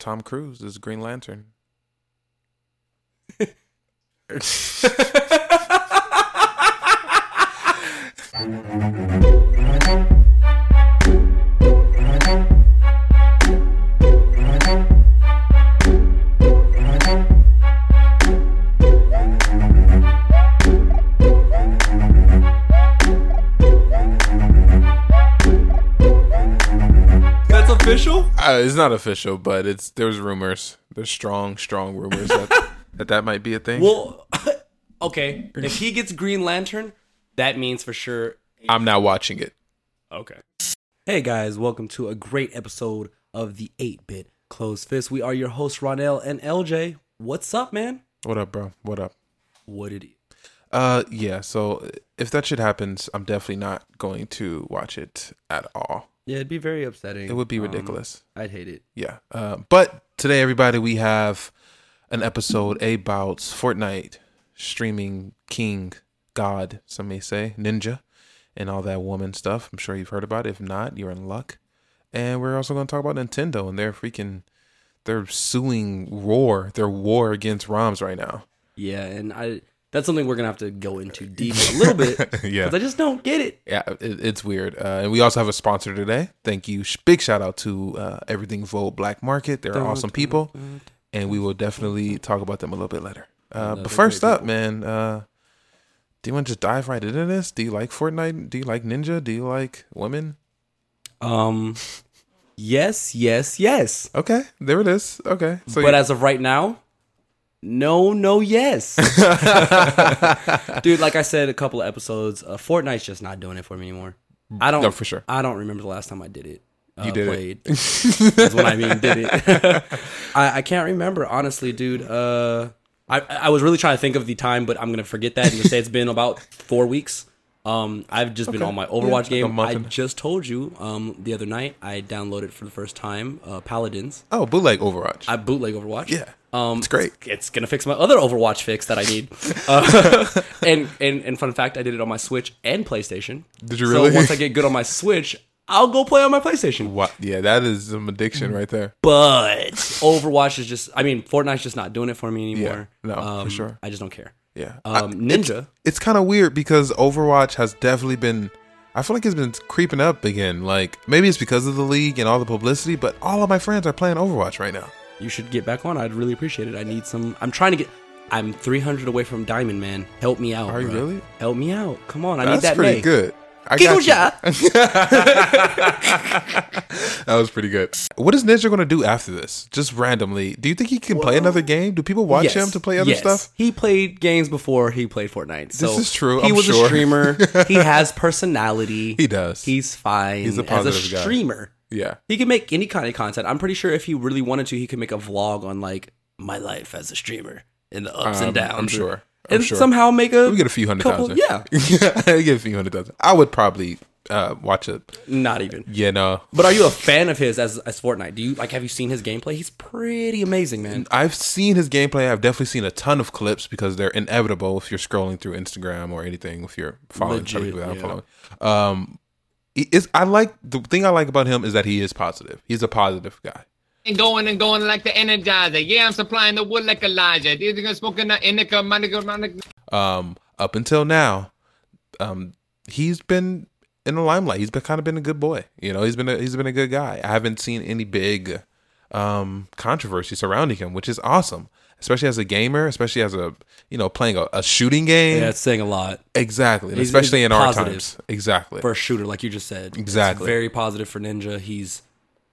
Tom Cruise is Green Lantern. Uh, it's not official, but it's there's rumors. There's strong, strong rumors that that, that might be a thing. Well, okay. If he gets Green Lantern, that means for sure. I'm not watching it. Okay. Hey guys, welcome to a great episode of the 8 Bit Closed Fist. We are your hosts, Ronell and LJ. What's up, man? What up, bro? What up? What did he? Uh, yeah. So if that shit happens, I'm definitely not going to watch it at all. Yeah, it'd be very upsetting. It would be Um, ridiculous. I'd hate it. Yeah. Uh, but today, everybody, we have an episode about Fortnite streaming king, god, some may say, ninja, and all that woman stuff. I'm sure you've heard about it. If not, you're in luck. And we're also going to talk about Nintendo and their freaking, they're suing war, their war against ROMs right now. Yeah, and I that's something we're gonna have to go into deep a little bit. Yeah. Because I just don't get it. Yeah, it, it's weird. Uh, and we also have a sponsor today. Thank you. Big shout out to uh, Everything Vogue Black Market. They're awesome people, and we will definitely talk about them a little bit later. Uh, but first up, man, uh, do you want to just dive right into this? Do you like Fortnite? Do you like Ninja? Do you like women? Um Yes, yes, yes. Okay, there it is. Okay, so but you- as of right now, no, no, yes. Dude, like I said a couple of episodes, uh, Fortnite's just not doing it for me anymore. I don't No, for sure. I don't remember the last time I did it. Uh, You did it. played. That's what I mean, did it. I, I can't remember, honestly, dude. Uh I, I was really trying to think of the time, but I'm gonna forget that and just say it's been about four weeks. Um, I've just been on my Overwatch like a game. month I just told you um, the other night I downloaded for the first time uh, Paladins. oh, bootleg Overwatch. I bootleg Overwatch. Yeah. Um, It's great. It's, gonna fix my other Overwatch fix that I need. Uh, and and and fun fact, I did it on my Switch and PlayStation. Did you really? So once I get good on my Switch, I'll go play on my PlayStation. What? Yeah, that is some addiction right there. But Overwatch is just, I mean, Fortnite's just not doing it for me anymore. Yeah. No, for Um, sure. I just don't care. Yeah. Um, I- Ninja. it's kind of weird because Overwatch has definitely been. I feel like it's been creeping up again. Like maybe it's because of the league and all the publicity, but all of my friends are playing Overwatch right now. You should get back on. I'd really appreciate it. I need some. I'm trying to get. I'm 300 away from Diamond, man. Help me out. Are you bruh. really? Help me out. Come on. I need That's that pretty May. good. I Giggle got you. That was pretty good. What is Ninja going to do after this? Just randomly, do you think he can play another game? Do people watch Yes. him to play other Yes. stuff? He played games before he played Fortnite. So is true, He I'm was sure. a streamer. he has personality. He does. He's fine. He's a as a positive guy. Yeah. He can make any kind of content. I'm pretty sure if he really wanted to, he could make a vlog on like my life as a streamer and the ups Um, and downs. I'm sure. I'm and sure. somehow make a we get a few hundred couple. thousand. Yeah, we get a few hundred thousand. I would probably uh, watch it. not even. Yeah, no. But are you a fan of his as as Fortnite? Do you like? Have you seen his gameplay? He's pretty amazing, man. I've seen his gameplay. I've definitely seen a ton of clips because they're inevitable if you're scrolling through Instagram or anything. If you're following Legit, somebody without yeah. following, um, it's I like the thing I like about him is that he is positive. He's a positive guy. and going and going like the energizer. Yeah, I'm supplying the wood like Elijah. These are gonna smoking the indica, monica, monica. Um, up until now, um, he's been in the limelight. He's been kind of been a good boy. You know, he's been a, he's been a good guy. I haven't seen any big um controversy surrounding him, which is awesome. Especially as a gamer, especially as a you know playing a, a shooting game. Yeah, it's saying a lot Exactly, He's- especially he's in our times. Exactly. for a shooter, like you just said. Exactly. It's very positive for Ninja. He's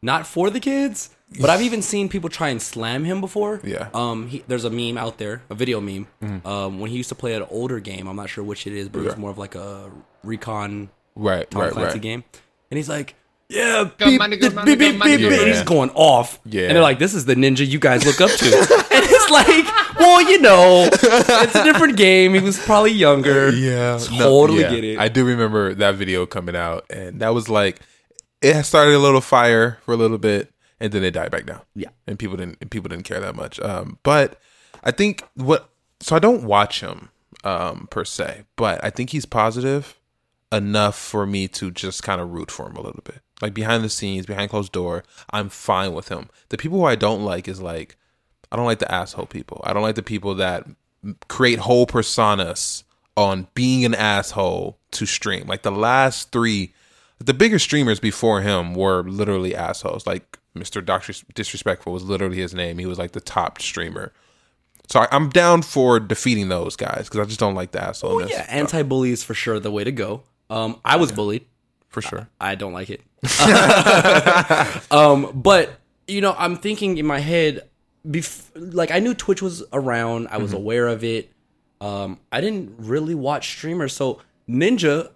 not for the kids, but I've even seen people try and slam him before. Yeah. Um. He, there's a meme out there, a video meme. Um. When he used to play an older game, I'm not sure which it is, but it was more of like a recon right, Tom right, Clancy right. game. And he's like, yeah, Go, beep, money, beep, money, beep, beep, beep, go. and he's going off. Yeah. And they're like, this is the ninja you guys look up to. and like, well, you know, it's a different game. He was probably younger. Yeah, no, Totally yeah. get it. I do remember that video coming out, and that was like it started a little fire for a little bit, and then it died back down. Yeah. and people didn't and people didn't care that much. Um, but I think what so I don't watch him um per se, but I think he's positive enough for me to just kind of root for him a little bit. like behind the scenes, behind closed door, I'm fine with him. The people who I don't like is like, I don't like the asshole people. I don't like the people that create whole personas on being an asshole to stream. Like the last three, the bigger streamers before him were literally assholes. Like Mr. Doctor Disrespectful was literally his name. He was like the top streamer. So I, I'm down for defeating those guys because I just don't like the assholeness. Oh, yeah, anti-bully is for sure the way to go. Um, I was bullied. for sure. I don't like it. um, but you know, I'm thinking in my head, bef- like I knew Twitch was around. I was aware of it. Um, I didn't really watch streamers, so Ninja,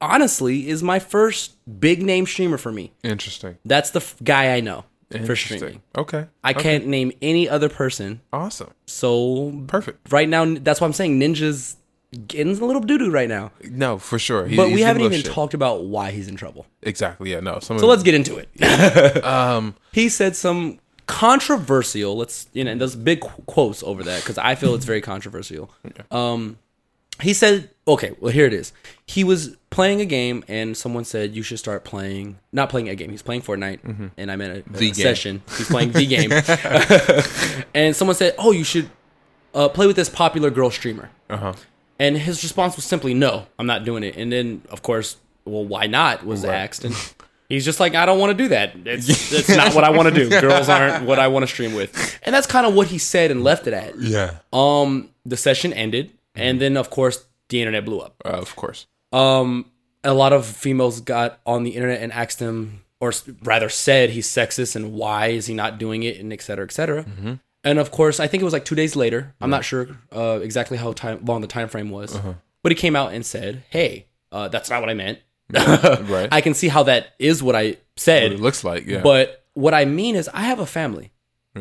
honestly, is my first big name streamer for me. Interesting. That's the f- guy I know for streaming. Okay. I can't name any other person. Awesome. So Perfect. right now, that's why I'm saying Ninja's getting a little doo doo right now. No, for sure. He- But we haven't even shit. talked about why he's in trouble. Exactly. Yeah. No. Some So let's get into it. um, he said some controversial. Let's you know, and there's big quotes over that because I feel it's very controversial. Um, he said, okay, well here it is. He was playing a game and someone said you should start playing. Not playing a game. He's playing Fortnite, and I'm in a, a session. He's playing the game, and someone said, oh, you should uh, play with this popular girl streamer. Uh huh. And his response was simply, "No, I'm not doing it." And then, of course, well, why not? Was Right. asked, and he's just like, "I don't want to do that. It's, it's not what I want to do. Girls aren't what I want to stream with." And that's kind of what he said and left it at. Yeah. Um, the session ended, and then of course the internet blew up. Uh, of course. Um, a lot of females got on the internet and asked him, or rather said, he's sexist and why is he not doing it, and et cetera, et cetera. Mm-hmm. And of course, I think it was like two days later. I'm not sure uh, exactly how time, long the time frame was, Uh-huh. but he came out and said, "Hey, uh, that's not what I meant. Right. I can see how that is what I said, What it looks like. Yeah. but what I mean is, I have a family.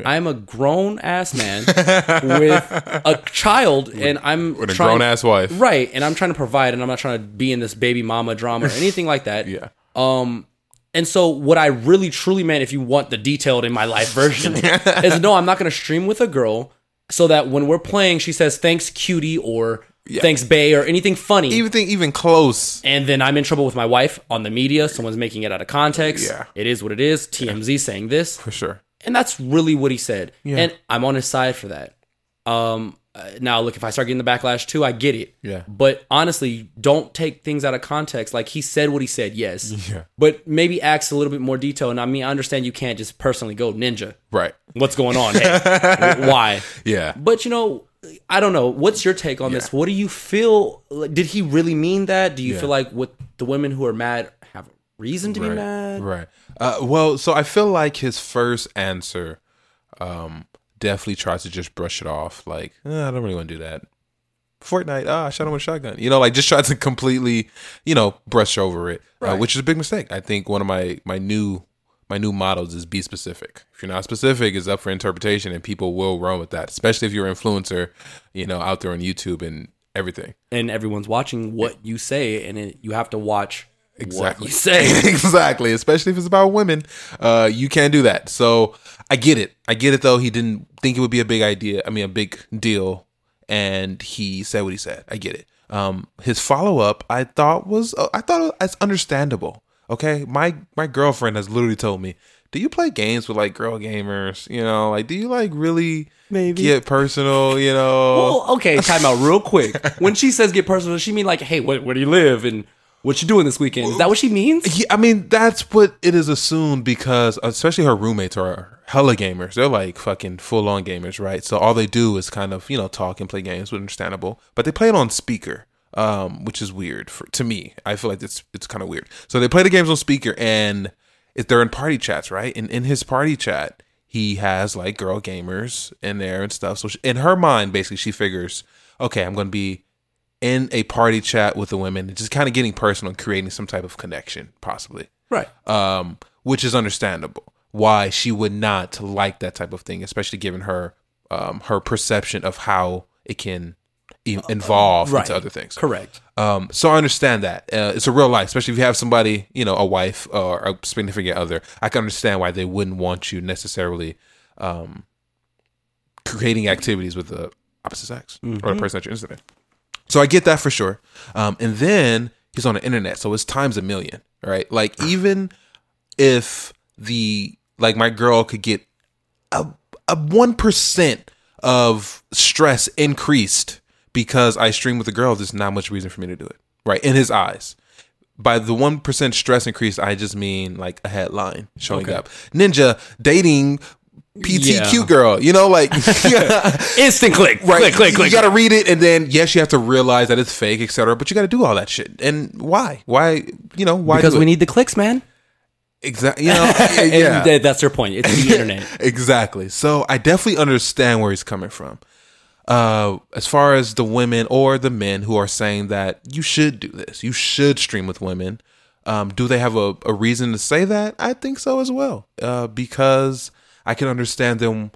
I'm a grown ass man with a child, and I'm with a grown ass wife. right? And I'm trying to provide, and I'm not trying to be in this baby mama drama or anything like that. Yeah. Um, and so what I really truly meant, if you want the detailed in my life version, is no, I'm not going to stream with a girl so that when we're playing, she says thanks cutie or thanks bay or anything funny. Even think even close. and then I'm in trouble with my wife on the media. Someone's making it out of context. Yeah. It is what it is. TMZ saying this. For sure. And that's really what he said. Yeah. And I'm on his side for that. Um, uh, now, look, if I start getting the backlash too, I get it. Yeah. But honestly, don't take things out of context. Like he said what he said, yes. Yeah. But maybe ask a little bit more detail. And I mean, I understand you can't just personally go ninja. Right. What's going on? Hey, why? Yeah. But you know, I don't know. What's your take on this? What do you feel? like, Did he really mean that? Do you Yeah. feel like what the women who are mad have reason to be mad? Right. Uh, well, so I feel like his first answer um, definitely tries to just brush it off. Like, eh, I don't really want to do that. Fortnite, ah, I shot him with a shotgun. You know, like just tried to completely, you know, brush over it, uh, which is a big mistake. I think one of my my new my new models is be specific. If you're not specific, it's up for interpretation, and people will run with that. Especially if you're an influencer, you know, out there on YouTube and everything. And everyone's watching what you say, and it, you have to watch Exactly. what you say. exactly. Especially if it's about women. Uh, you can't do that. So I get it. I get it though. He didn't think it would be a big idea. I mean, a big deal. And he said what he said. I get it. Um, his follow up, I thought was, uh, I thought it was understandable. Okay. My, my girlfriend has literally told me, do you play games with like girl gamers? You know, like, do you like really Maybe. get personal? You know, Well, okay, time out real quick. When she says get personal, she mean like, hey, where, where do you live and what you doing this weekend? Is that what she means? Yeah, I mean that's what it is assumed because especially her roommates are hella gamers. They're like fucking full on gamers, right? So all they do is kind of you know talk and play games, which understandable. But they play it on speaker, um, which is weird for to me. I feel like it's it's kind of weird. So they play the games on speaker, and if they're in party chats, right? And in his party chat, he has like girl gamers in there and stuff. So she, in her mind, basically, she figures, okay, I'm going to be in a party chat with the women, and just kind of getting personal, and creating some type of connection, possibly. Right. Um, which is understandable. Why she would not like that type of thing, especially given her um, her perception of how it can evolve Right. into other things. Correct. Um, so I understand that uh, it's a real life, especially if you have somebody, you know, a wife or a significant other. I can understand why they wouldn't want you necessarily um, creating activities with the opposite sex or the person that you're interested in. So I get that for sure. Um, and then he's on the internet, so it's times a million, right? Like even if the like my girl could get a a one percent of stress increased because I stream with a girl, there's not much reason for me to do it. Right in his eyes. By the one percent stress increase, I just mean like a headline showing Okay. up. Ninja dating PTQ Yeah. girl. You know, like Instant click. right. Click, click, click. you got to read it, and then yes, you have to realize that it's fake, etc. But you got to do all that shit. And why? Why? You know why? because we need the clicks, man. exactly. You know, yeah. th- that's their point. It's the internet. exactly. So I definitely understand where he's coming from. Uh, as far as the women or the men who are saying that you should do this, you should stream with women. Um, do they have a, a reason to say that? I think so as well. Uh, because I can understand them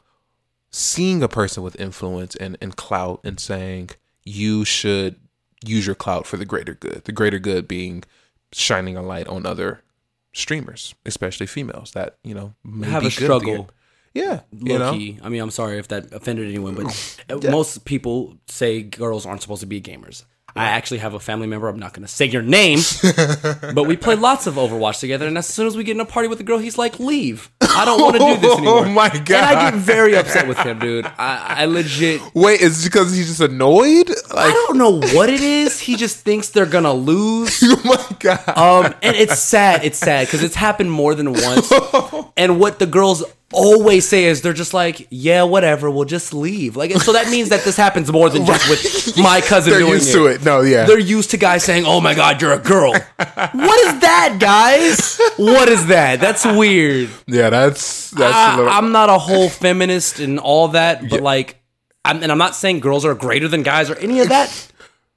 seeing a person with influence and, and clout and saying you should use your clout for the greater good. The greater good being shining a light on other streamers, especially females that you know may Have be a good at the struggle. Yeah, Low you know, key. I mean, I'm sorry if that offended anyone, but most people say girls aren't supposed to be gamers. I actually have a family member. I'm not going to say your name, but we play lots of Overwatch together. And as soon as we get in a party with a girl, he's like, "Leave! I don't want to do this anymore." Oh my god! And I get very upset with him, dude. I, I legit. Wait, is it because he's just annoyed? I don't know what it is. He just thinks they're gonna lose. oh my god! Um, and it's sad. It's sad because it's happened more than once. And what the girls always say is they're just like, "Yeah, whatever, we'll just leave." Like, so that means that this happens more than just with my cousin They're doing used to it. No, yeah. They're used to guys saying, "Oh my god, you're a girl." what is that, guys? What is that? That's weird. yeah, that's that's a I, little. I'm not a whole feminist and all that, but like, I'm, and I'm not saying girls are greater than guys or any of that.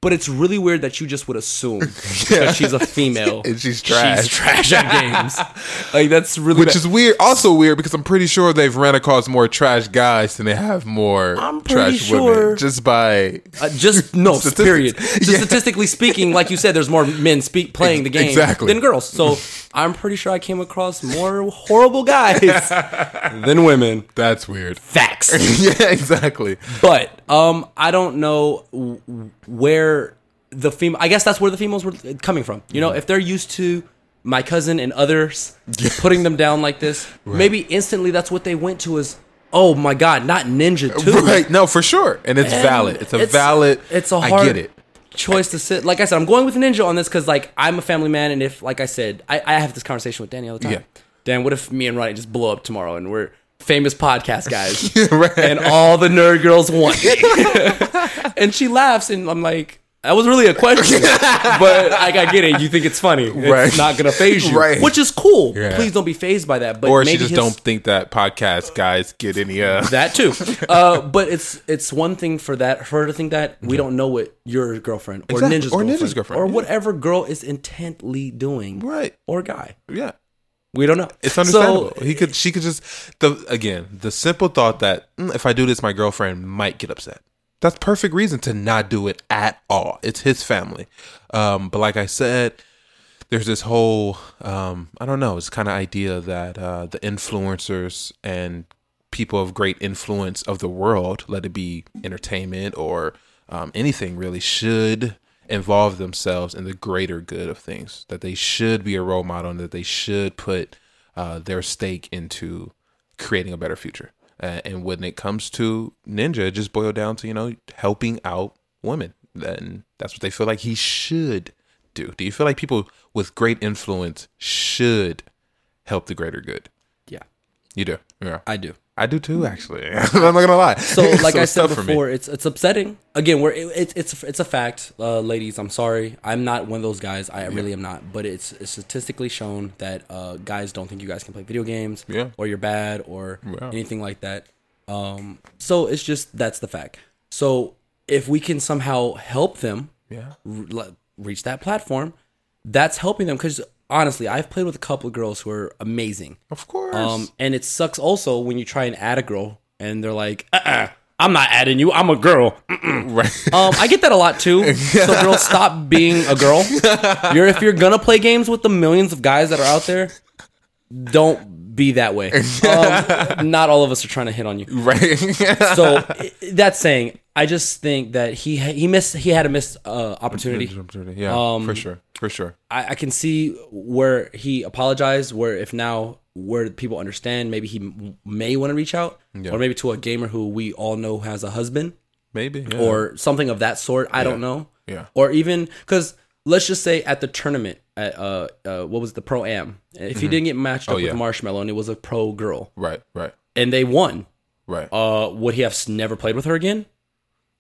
But it's really weird that you just would assume because she's a female And she's trash. She's trash at games. Like that's really which bad. is weird. Also weird because I'm pretty sure they've ran across more trash guys than they have more I'm pretty trash sure- women. Just by Uh, just no period. Just Yeah. statistically speaking, like you said, there's more men speak playing the game exactly. than girls. So I'm pretty sure I came across more horrible guys than women. that's weird. Facts. yeah, exactly. But um, I don't know w- where the female. I guess that's where the females were coming from. You know, mm-hmm. if they're used to my cousin and others putting them down like this, maybe instantly that's what they went to is, oh my god, not ninja uh, too. Right? No, for sure, and it's And valid. It's a valid. It's a hard get it. choice to sit. Like I said, I'm going with Ninja on this because like I'm a family man, and if like I said, I, I have this conversation with Danny all the time. Yeah. Dan, what if me and Ronnie just blow up tomorrow and we're famous podcast guys, Right. and all the nerd girls want me? and she laughs, and I'm like. That was really a question, but like I get it. You think it's funny. It's Right. not gonna phase you, Right. which is cool. Yeah. Please don't be phased by that. But Or she just his- don't think that podcast guys get any. Uh, that too. Uh, but it's it's one thing for that for her to think that we don't know what your girlfriend or Exactly. Ninja's Or girlfriend, Ninja's girlfriend, or yeah. whatever girl is intently doing right. or guy. Yeah. We don't know. It's understandable. So, he could, she could just the again the simple thought that "Mm, if I do this, my girlfriend might get upset. That's perfect reason to not do it at all. It's his family. Um, but like I said, there's this whole um, I don't know, it's kind of idea that uh, the influencers and people of great influence of the world, let it be entertainment or um, anything really, should involve themselves in the greater good of things. That they should be a role model and that they should put uh, their stake into creating a better future. Uh, and when it comes to Ninja, it just boiled down to you know helping out women. Then that's what they feel like he should do. Do you feel like people with great influence should help the greater good? yeah, You do. Yeah. I do. I do too, actually. I'm not gonna lie. So, like I said tough for me. before, it's it's upsetting. Again, we're it, it's it's it's a fact, uh, ladies. I'm sorry, I'm not one of those guys. I really am not. But it's, it's statistically shown that uh, guys don't think you guys can play video games, Yeah. or you're bad, or Yeah. anything like that. Um, so it's just that's the fact. So if we can somehow help them yeah, re- reach that platform, that's helping them. Because honestly, I've played with a couple of girls who are amazing. of course. Um, and it sucks also when you try and add a girl and they're like, uh-uh, I'm not adding you. I'm a girl. right. Um, I get that a lot too. So girls, stop being a girl. You're if you're gonna play games with the millions of guys that are out there, don't be that way. Um, not all of us are trying to hit on you. right. So that's saying, I just think that he he missed he had a missed uh, opportunity. yeah, Um, for sure. For sure. I, I can see where he apologized. Where if now where people understand, maybe he m- may want to reach out, or maybe to a gamer who we all know has a husband Maybe yeah. or something of that sort. I don't know. Yeah. Or even because let's just say at the tournament at uh, uh what was it, the pro am if he didn't get matched up Oh, yeah. with Marshmello and it was a pro girl right, right, and they won, right. uh would he have never played with her again?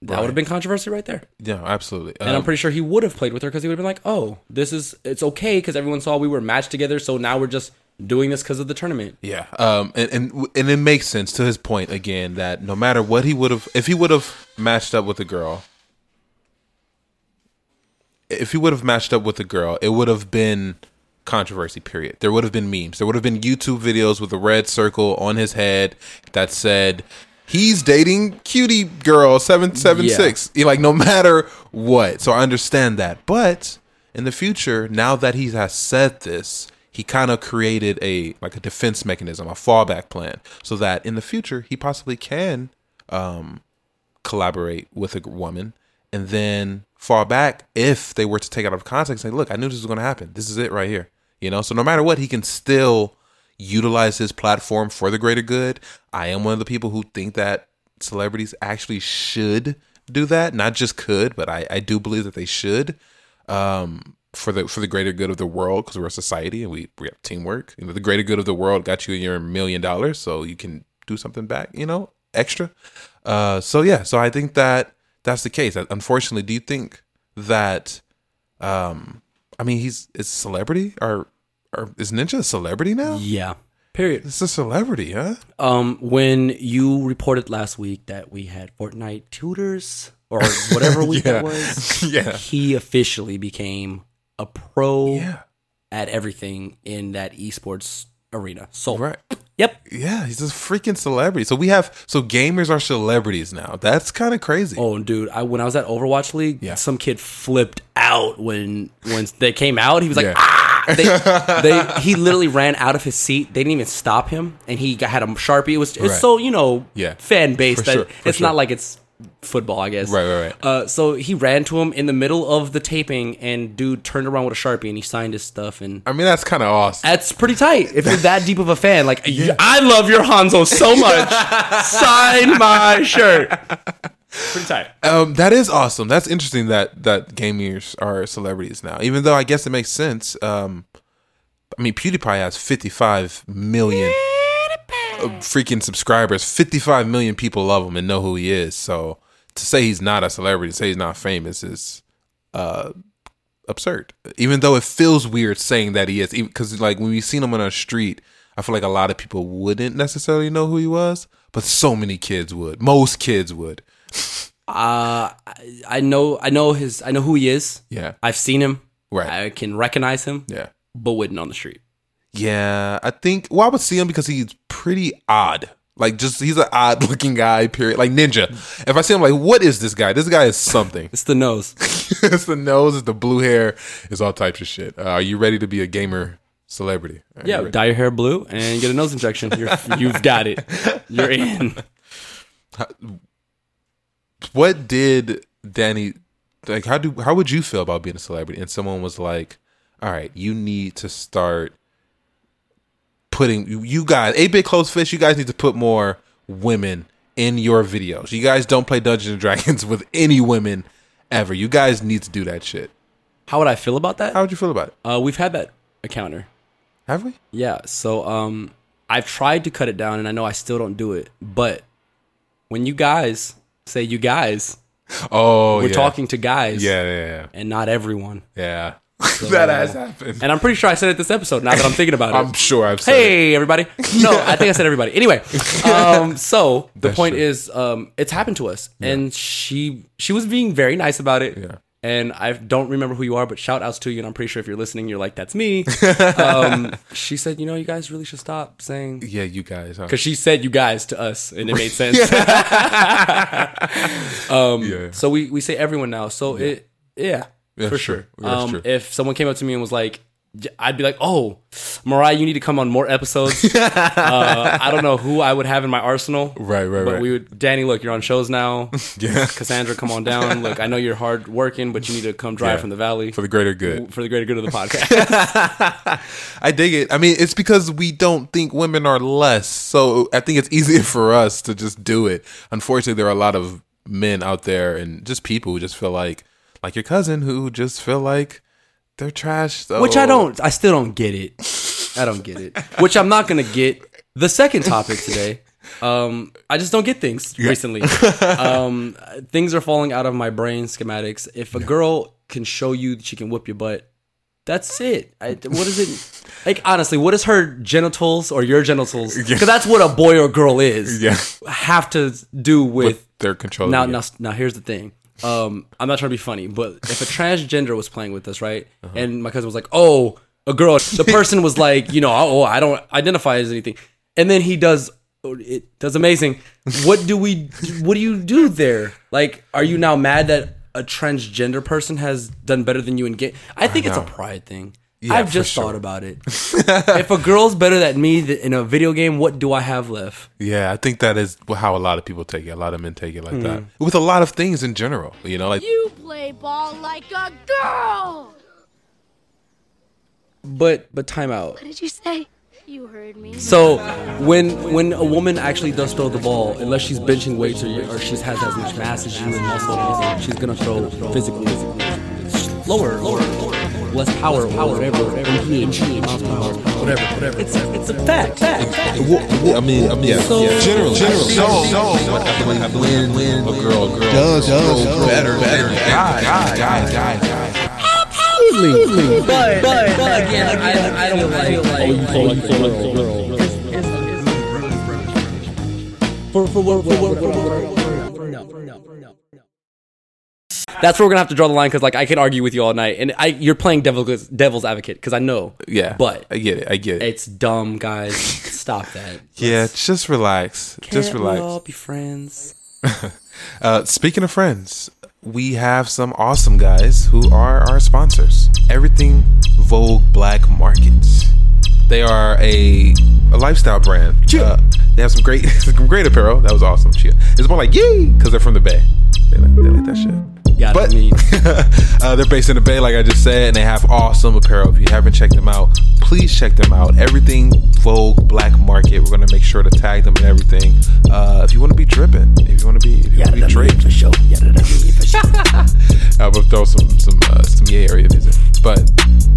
That would have been controversy right there. yeah, absolutely. And Um, I'm pretty sure he would have played with her because he would have been like, "Oh, this is it's okay because everyone saw we were matched together, so now we're just doing this because of the tournament." Yeah, um, and and and it makes sense to his point again that no matter what he would have, if he would have matched up with a girl, if he would have matched up with a girl, it would have been controversy. Period. There would have been memes. There would have been YouTube videos with a red circle on his head that said. He's dating cutie girl seven seven six. Like no matter what. So I understand that. But in the future, now that he has said this, he kind of created a like a defense mechanism, a fallback plan, so that in the future he possibly can um, collaborate with a woman and then fall back if they were to take it out of context. and Say, look, I knew this was going to happen. This is it right here. You know, so no matter what, he can still utilize his platform for the greater good. I am one of the people who think that celebrities actually should do that, not just could, but I, I do believe that they should um, for the for the greater good of the world because we're a society and we we have teamwork. You know, the greater good of the world got you your million dollars, so you can do something back. You know, extra. Uh, so yeah, so I think that that's the case. Unfortunately, do you think that? Um, I mean, he's is celebrity or or is Ninja a celebrity now? Yeah. Period. It's a celebrity, huh? Um, when you reported last week that we had Fortnite tutors or whatever week that was, yeah, he officially became a pro yeah, at everything in that esports arena. So, right. yep. Yeah, he's a freaking celebrity. So we have so gamers are celebrities now. That's kind of crazy. Oh, dude, I when I was at Overwatch League, Yeah. some kid flipped out when when they came out. He was like, Yeah. ah! They, they, he literally ran out of his seat. They didn't even stop him, and he got, had a sharpie. It was it's Right. so you know Yeah. fan based that sure, it's sure. not like it's football, I guess. Right, right, right. Uh, so he ran to him in the middle of the taping, and dude turned around with a sharpie and he signed his stuff and. I mean, that's kind of awesome. That's pretty tight. If you're that deep of a fan, like I love your Hanzo so much, sign my shirt. Pretty tight. Um, that is awesome. That's interesting that that gamers are celebrities now. Even though I guess it makes sense. Um, I mean, PewDiePie has 55 million uh, freaking subscribers. 55 million people love him and know who he is. So to say he's not a celebrity, to say he's not famous, is uh absurd. Even though it feels weird saying that he is, because like when we've seen him on the street, I feel like a lot of people wouldn't necessarily know who he was, but so many kids would. Most kids would. Uh, I know, I know his, I know who he is. Yeah. I've seen him. Right. I can recognize him, Yeah. but wouldn't on the street. Yeah, I think. Well, I would see him because he's pretty odd. Like, just he's an odd looking guy. Period. Like Ninja. If I see him, like, what is this guy? This guy is something. It's the nose. it's the nose. It's the blue hair. It's all types of shit. Uh, are you ready to be a gamer celebrity? Are Yeah, ready? dye your hair blue and get a nose injection. You're, you've got it. You're in. What did Danny like? How do how would you feel about being a celebrity? And someone was like, "All right, you need to start putting you- guys, 8 Bit Closed Fist. You guys need to put more women in your videos. You guys don't play Dungeons and Dragons with any women ever. You guys need to do that shit. How would I feel about that? How would you feel about it? Uh, we've had that encounter. Have we? Yeah. So um, I've tried to cut it down, and I know I still don't do it. But when you guys say you guys, Oh, we're yeah. talking to guys, Yeah, yeah, and not everyone. yeah. yeah. that has happened. And I'm pretty sure I said it this episode. Now that I'm thinking about it. I'm sure I've said it. Hey everybody! No, I think I said everybody. Anyway, um, so the That's point true. is, um, it's happened to us, and she she was being very nice about it. Yeah. And I don't remember who you are, but shout outs to you. And I'm pretty sure if you're listening, you're like, "That's me." um, she said, "You know, you guys really should stop saying." Yeah, you guys. Huh? Because she said "you guys" to us, and it made sense. um, Yeah. So we we say everyone now. So it yeah, Yeah, for sure. sure. Um, if someone came up to me and was like, I'd be like, "Oh, Mariah, you need to come on more episodes." uh, I don't know who I would have in my arsenal. Right, right, But right. we would, Danny. Look, you're on shows now. Yeah. Cassandra, come on down. Look, I know you're hard working, but you need to come drive Yeah. from the valley for the greater good. for the greater good of the podcast. I dig it. I mean, it's because we don't think women are less. So I think it's easier for us to just do it. Unfortunately, there are a lot of men out there and just people who just feel like, like your cousin, who just feel like they're trash. though. Which I don't. I still don't get it. I don't get it. Which I'm not gonna get. The second topic today. Um, I just don't get things recently. Um, things are falling out of my brain schematics. If a girl can show you that she can whip your butt, that's it. I, what is it? Like honestly, what is her genitals or your genitals? Because that's what a boy or girl is. Yeah. Have to do with They're controlling. now, you. now, now, here's the thing. Um, I'm not trying to be funny, but if a transgender was playing with us, right, Uh-huh. and my cousin was like, "Oh, a girl," the person was like, "You know, oh, I don't identify as anything," and then he does, it does amazing. What do we? What do you do there? Like, are you now mad that a transgender person has done better than you in game? I think it's a pride thing. Yeah, I've just sure. thought about it. if a girl's better than me in a video game, what do I have left? Yeah, I think that is how a lot of people take it. A lot of men take it like Hmm. that. With a lot of things in general, you know, like You play ball like a girl. But but time out. What did you say? You heard me. So when when a woman actually does throw the ball, unless she's benching weights or, or she has as much mass as you and muscle, and she's gonna throw physically lower, lower, lower, less power, power, whatever, whatever, inch, miles per hour, whatever, whatever. It's it's a fact, fact, fact. I mean, I mean, yeah, So- yeah. generally, generally. So, but I believe when, when a girl, a girl does, does, grow better, better, guy, guy, guy, guy, guy. But, but, again, I, I don't feel like, oh, you feel like a girl. For, for, for, for, for, for, no, no, no. That's where we're gonna have to draw the line because, like, I can argue with you all night, and I, you're playing devil's devil's advocate because I know, Yeah, but I get it. I get it. it's dumb, guys. Stop that. yeah, just relax. just Can't we all be friends. Uh, speaking of friends, we have some awesome guys who are our sponsors. Everything Vogue Black Markets. They are a, a lifestyle brand. Uh, they have some great some great apparel. That was awesome. She- It's more like yay because they're from the Bay. They like, they like that shit. Yeah, but mean. uh, they're based in the Bay, like I just said, and they have awesome apparel. If you haven't checked them out, please check them out. Everything Vogue Black Market. We're gonna make sure to tag them and everything. Uh, if you want to be dripping, if you want to be, if you want to be draped, for sure. Yeah, for sure. I will throw some some uh, some yay area music. But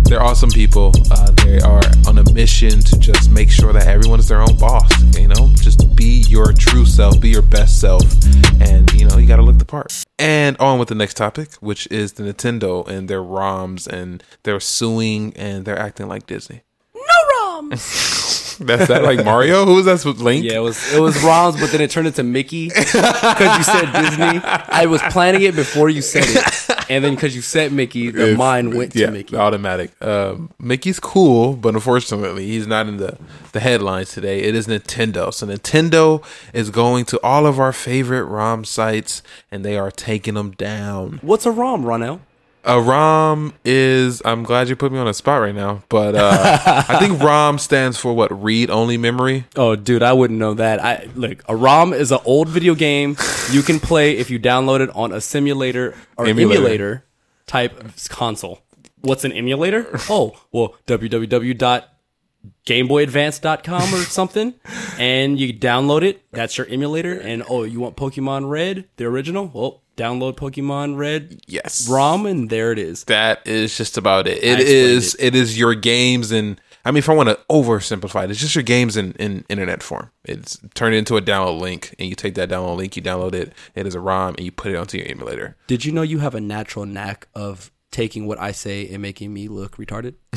they're awesome people. Uh, they are on a mission to just make sure that everyone is their own boss. You know, just be your true self, be your best self, and you know you got to look the part. And on with the next topic, which is the Nintendo and their ROMs, and they're suing and they're acting like Disney. No rum. That's that like Mario? Who was that? with Link? Yeah, it was it was Ron's, but then it turned into Mickey because you said Disney. I was planning it before you said it, and then because you said Mickey, the It's- mind went to Mickey. Automatic. Um, Mickey's cool, but unfortunately, he's not in the, the headlines today. It is Nintendo. So Nintendo is going to all of our favorite ROM sites, and they are taking them down. What's a ROM, Ronell? A ROM is. I'm glad you put me on a spot right now, but uh, I think ROM stands for what? Read only memory. Oh, dude, I wouldn't know that. I look, a ROM is an old video game you can play if you download it on a simulator or Emulator. emulator, type console. What's an emulator? Oh, well, www.gameboyadvance.com or something, and you download it. That's your emulator. And oh, you want Pokemon Red, the original? Well, download Pokemon Red Yes. ROM, and there it is. That is just about it. it. it is your games and I mean, if I want to oversimplify it, it's just your games in, in internet form. It's turned into a download link, and you take that download link, you download it. It is a ROM, and you put it onto your emulator. Did you know you have a natural knack of taking what I say and making me look retarded?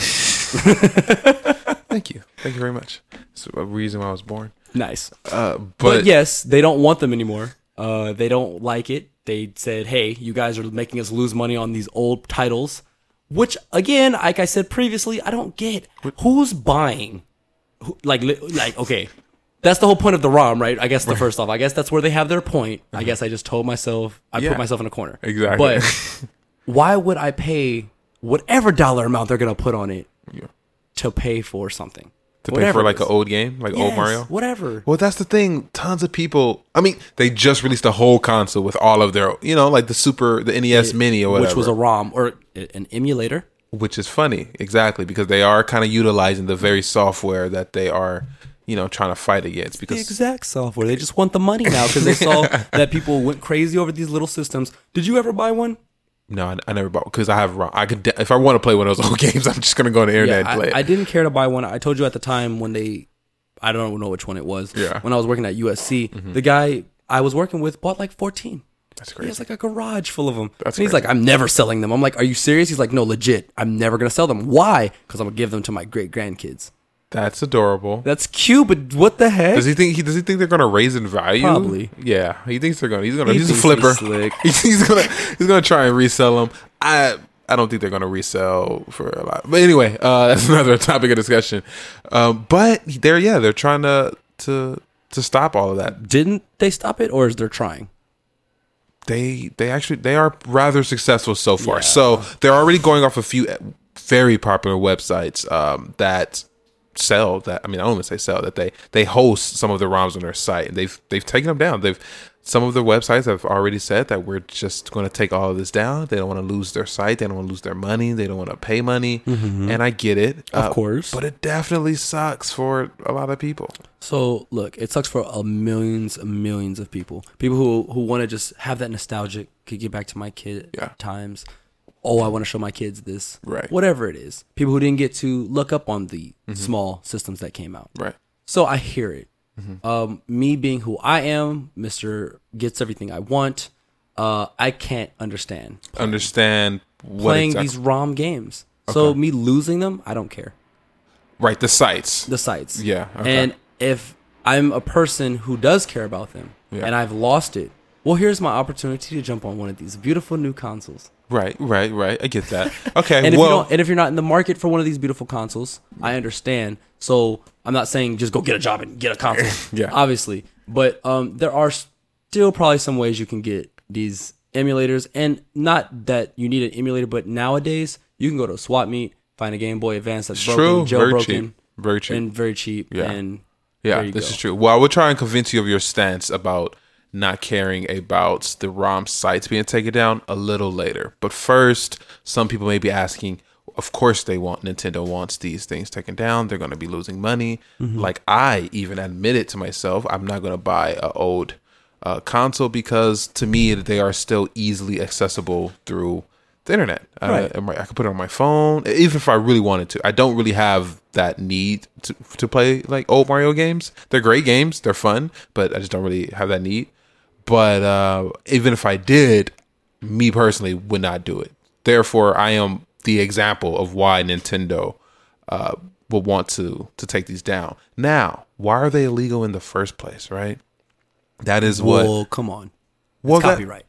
Thank you. Thank you very much. It's a reason why I was born. Nice. Uh, but, But, yes, they don't want them anymore. Uh, they don't like it. They said, "Hey, you guys are making us lose money on these old titles," which, again, like I said previously, I don't get. Who's buying? Who, like, like, okay, that's the whole point of the ROM, right? I guess the first off, I guess that's where they have their point. I guess I just told myself, I Yeah. put myself in a corner. Exactly. But why would I pay whatever dollar amount they're gonna put on it Yeah. to pay for something. To pay Whatever for like an old game, like old Mario. Whatever. Well, that's the thing. Tons of people. I mean, they just released a whole console with all of their, you know, like the Super, the NES Mini or whatever, Which was a ROM or an emulator. which is funny, exactly, because they are kind of utilizing the very software that they are, you know, trying to fight against. Because The exact software. They just want the money now because they saw that people went crazy over these little systems. Did you ever buy one? No, I, I never bought because I have. I could if I want to play one of those old games, I'm just gonna go on the internet Yeah, and play I, I didn't care to buy one. I told you at the time when they, I don't know which one it was. Yeah. Mm-hmm. When I was working at USC, the guy I was working with bought like 14. That's crazy. He has like a garage full of them. That's and he's crazy. like, I'm never selling them. I'm like, Are you serious? He's like, No, legit. I'm never gonna sell them. Why? Because I'm gonna give them to my great grandkids. That's adorable. That's cute, but what the heck? Does he think he does he think they're gonna raise in value? Probably. Yeah, he thinks they're gonna. He's gonna. He he's a flipper. he's slick. He's, he's gonna. He's gonna try and resell them. I. I don't think they're gonna resell for a lot. But anyway, uh, that's another topic of discussion. Um, but they're yeah, they're trying to to to stop all of that. Didn't they stop it, or is they're trying? They they actually they are rather successful so far. Yeah. So they're already going off a few very popular websites um, that sell that. I mean, I don't want to say sell that they they host some of the ROMs on their site, and they've they've taken them down. They've some of the websites have already said that we're just going to take all of this down. They don't want to lose their site. They don't want to lose their money. They don't want to pay money. And I get it, Of uh, course. but it definitely sucks for a lot of people. So look, it sucks for a millions, and millions of people. People who who want to just have that nostalgic, could get back to my kid Yeah. times. Oh, I want to show my kids this. Right. Whatever it is. People who didn't get to look up on the small systems that came out. Right. So I hear it. Um, me being who I am, Mister gets everything I want. Uh, I can't understand Understand what playing exactly, these ROM games. So me losing them, I don't care. right the sites. the sites. Yeah, okay. And if I'm a person who does care about them Yeah. and I've lost it, well, here's my opportunity to jump on one of these beautiful new consoles. Right, right, right. I get that. Okay, And if you well, don't, and if you're not in the market for one of these beautiful consoles, I understand. So I'm not saying just go get a job and get a console. Yeah. obviously, but um, there are still probably some ways you can get these emulators, and not that you need an emulator, but nowadays you can go to a swap meet, find a Game Boy Advance that's broken, true. Very jailbroken, cheap. Very cheap. and very cheap. Yeah. And yeah, this go. is true. Well, I will try and convince you of your stance about not caring about the ROM sites being taken down a little later. But first, some people may be asking, of course they want Nintendo wants these things taken down. They're going to be losing money. Mm-hmm. Like I even admitted to myself, I'm not going to buy a old uh, console because to me they are still easily accessible through the internet. Right. Uh, I could put it on my phone, even if I really wanted to. I don't really have that need to to play like old Mario games. They're great games, they're fun, but I just don't really have that need. But uh, even if I did, me personally would not do it. Therefore, I am the example of why Nintendo uh, will want to to take these down. Now, why are they illegal in the first place? Right? That is what. Well, come on. well, It's that- copyright.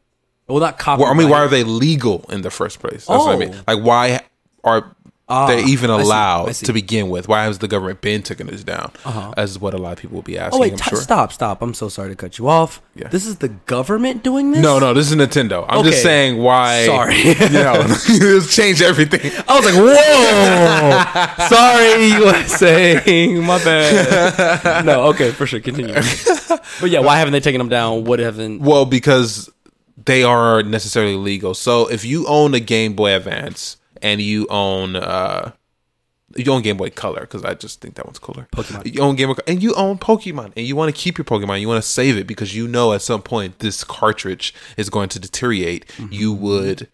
Well, not copyright. well, I mean, why are they legal in the first place? That's what I mean. Oh. Like, why are Ah, they even I see, I allowed to begin with? Why has the government been taking this down? Uh-huh. As what a lot of people will be asking. Oh wait, I'm t- sure. stop, stop! I'm so sorry to cut you off. Yeah. This is the government doing this. No, no, this is Nintendo. I'm just saying why. Sorry. you know, it's changed everything. I was like, whoa! sorry, USA. My bad. no, okay, for sure. Continue. but yeah, why haven't they taken them down? What haven't? Well, because they are necessarily legal. So if you own a Game Boy Advance and you own uh you own Game Boy Color because I just think that one's cooler. Pokemon. You own Game Boy and you own Pokemon and you want to keep your Pokemon. You want to save it because you know at some point this cartridge is going to deteriorate. Mm-hmm. You would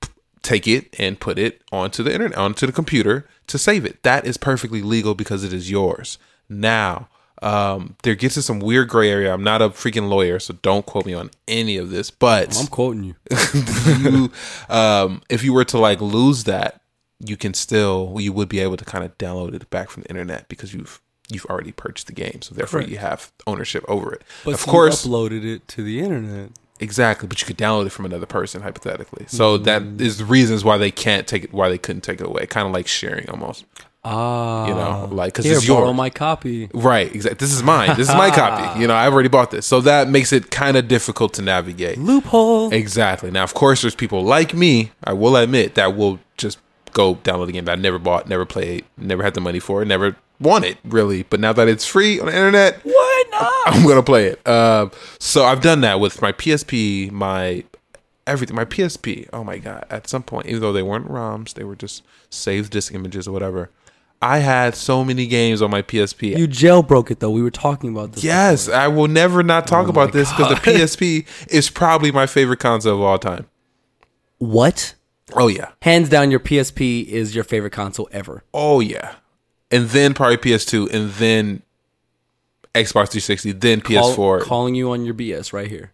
p- take it and put it onto the internet, onto the computer to save it. That is perfectly legal because it is yours. Now, um, there gets to some weird gray area. I'm not a freaking lawyer, so don't quote me on any of this. But I'm quoting you. you, um, if you were to like lose that, you can still you would be able to kind of download it back from the internet because you've you've already purchased the game, so therefore Correct. you have ownership over it. But of you course, uploaded it to the internet. exactly. But you could download it from another person hypothetically. So that is the reasons why they can't take it, why they couldn't take it away. Kind of like sharing almost, Ah, you know, like because it's borrow yours. my copy. Right, exactly. This is mine. This is my copy. You know, I've already bought this, so that makes it kind of difficult to navigate. Loophole. Exactly. Now, of course, there's people like me. I will admit that will just go download a game that I never bought, never played, never had the money for, never wanted really. But now that it's free on the internet, Why not? I'm gonna play it. Um, so I've done that with my PSP, my everything, my PSP. Oh my god! At some point, even though they weren't ROMs, they were just saved disk images or whatever. I had so many games on my PSP. You jailbroke it though. We were talking about this. yes, I will never not talk about this because the PSP is probably my favorite console of all time. What? Oh yeah, Hands down, your PSP is your favorite console ever. oh yeah, and then probably PS2, and then Xbox 360, then Call- PS4. calling you on your BS right here.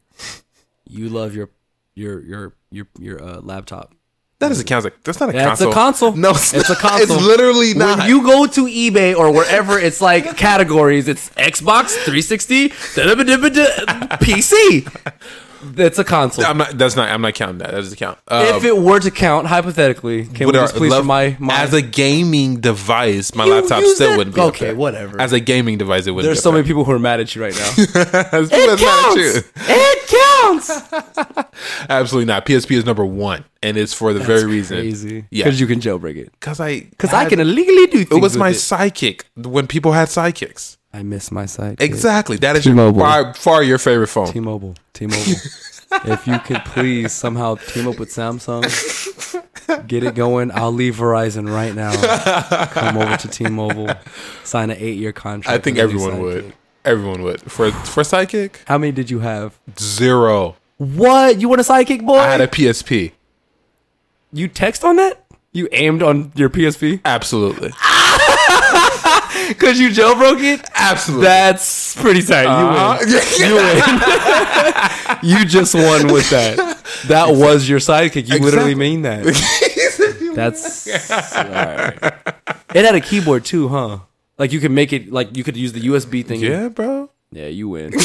You love your your your your your uh, laptop. That a console. that's not a That's console. a console. No, it's, It's a console. It's literally not. When you go to eBay or wherever it's like categories, it's Xbox 360, PC. That's a console. I'm not. That's not. I'm not counting that. That doesn't count. Um, if it were to count hypothetically, can we just please love- for my, my as a gaming device, my You laptop still that- wouldn't be Okay, there. whatever. As a gaming device, it wouldn't. There's be so up many people who are mad at you right now. there. That's it not counts. It counts. Absolutely not. PSP is number one, and it's for the very reason. Crazy. Yeah, Because you can jailbreak it. because I Because I can illegally do things. It was my it. sidekick when people had sidekicks. I miss my side. Exactly. That is your, T-Mobile. by far your favorite phone. T-Mobile. T-Mobile. if you could please somehow team up with Samsung, get it going. I'll leave Verizon right now. Come over to T-Mobile, sign an eight-year contract. I think with a new everyone would. sidekick. Everyone would. For for sidekick, How many did you have? zero. What? You want a sidekick, boy? I had a PSP. you text on that? You aimed on your PSP Absolutely. Ah! Because you jailbroke it. Absolutely. That's pretty tight. Uh-huh. You win. You win. you just won with that. That was your sidekick. You literally mean that. That's alright. It had a keyboard too, huh? Like you could make it like you could use the USB thing. yeah, bro. Yeah, you win.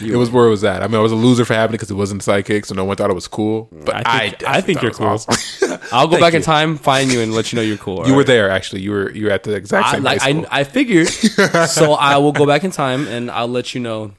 It was where it was at. I mean, I was a loser for having it because it wasn't sidekick, so no one thought it was cool. Mm, but I, I think, I, think you're cool. awesome. I'll go back in time, find you, and let you know you're cool. you were there actually. You were you were at the exact I, same like high school. I, I figured, so I will go back in time and I'll let you know.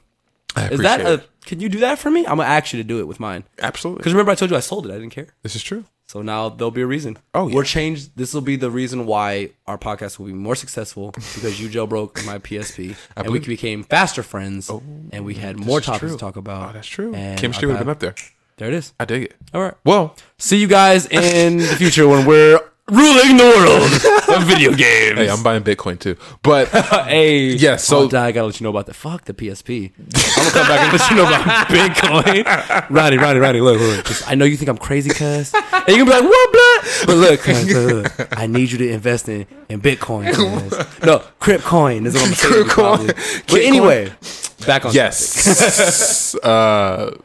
I Is that appreciate a? it. Can you do that for me? I'm gonna ask you to do it with mine. absolutely? Because remember, I told you I sold it. I didn't care. This is true. So now there'll be a reason. Oh, yeah. we're changed. This will be the reason why our podcast will be more successful because you jailbroke my PSP, and we became faster friends, oh, and we had more topics true. to talk about. Oh, that's true. and Chemistry would have been up there. There it is. I dig it. All right. Well, See you guys in the future when we're ruling the world of video games. hey, I'm buying Bitcoin too. But Hey, Yes, so- oh, I gotta let you know about the fuck the PSP. I'm gonna come back and let you know about Bitcoin. Ronnie, Ronnie, Ronnie, look, look, look. Just- I know you think I'm crazy, cuz, and you're gonna be like, what, blood? But look, cuz, look, look, I need you to invest in in Bitcoin. Cuz. No, Cripcoin is what I'm saying. Cripcoin. But anyway, back on topic. yes. uh,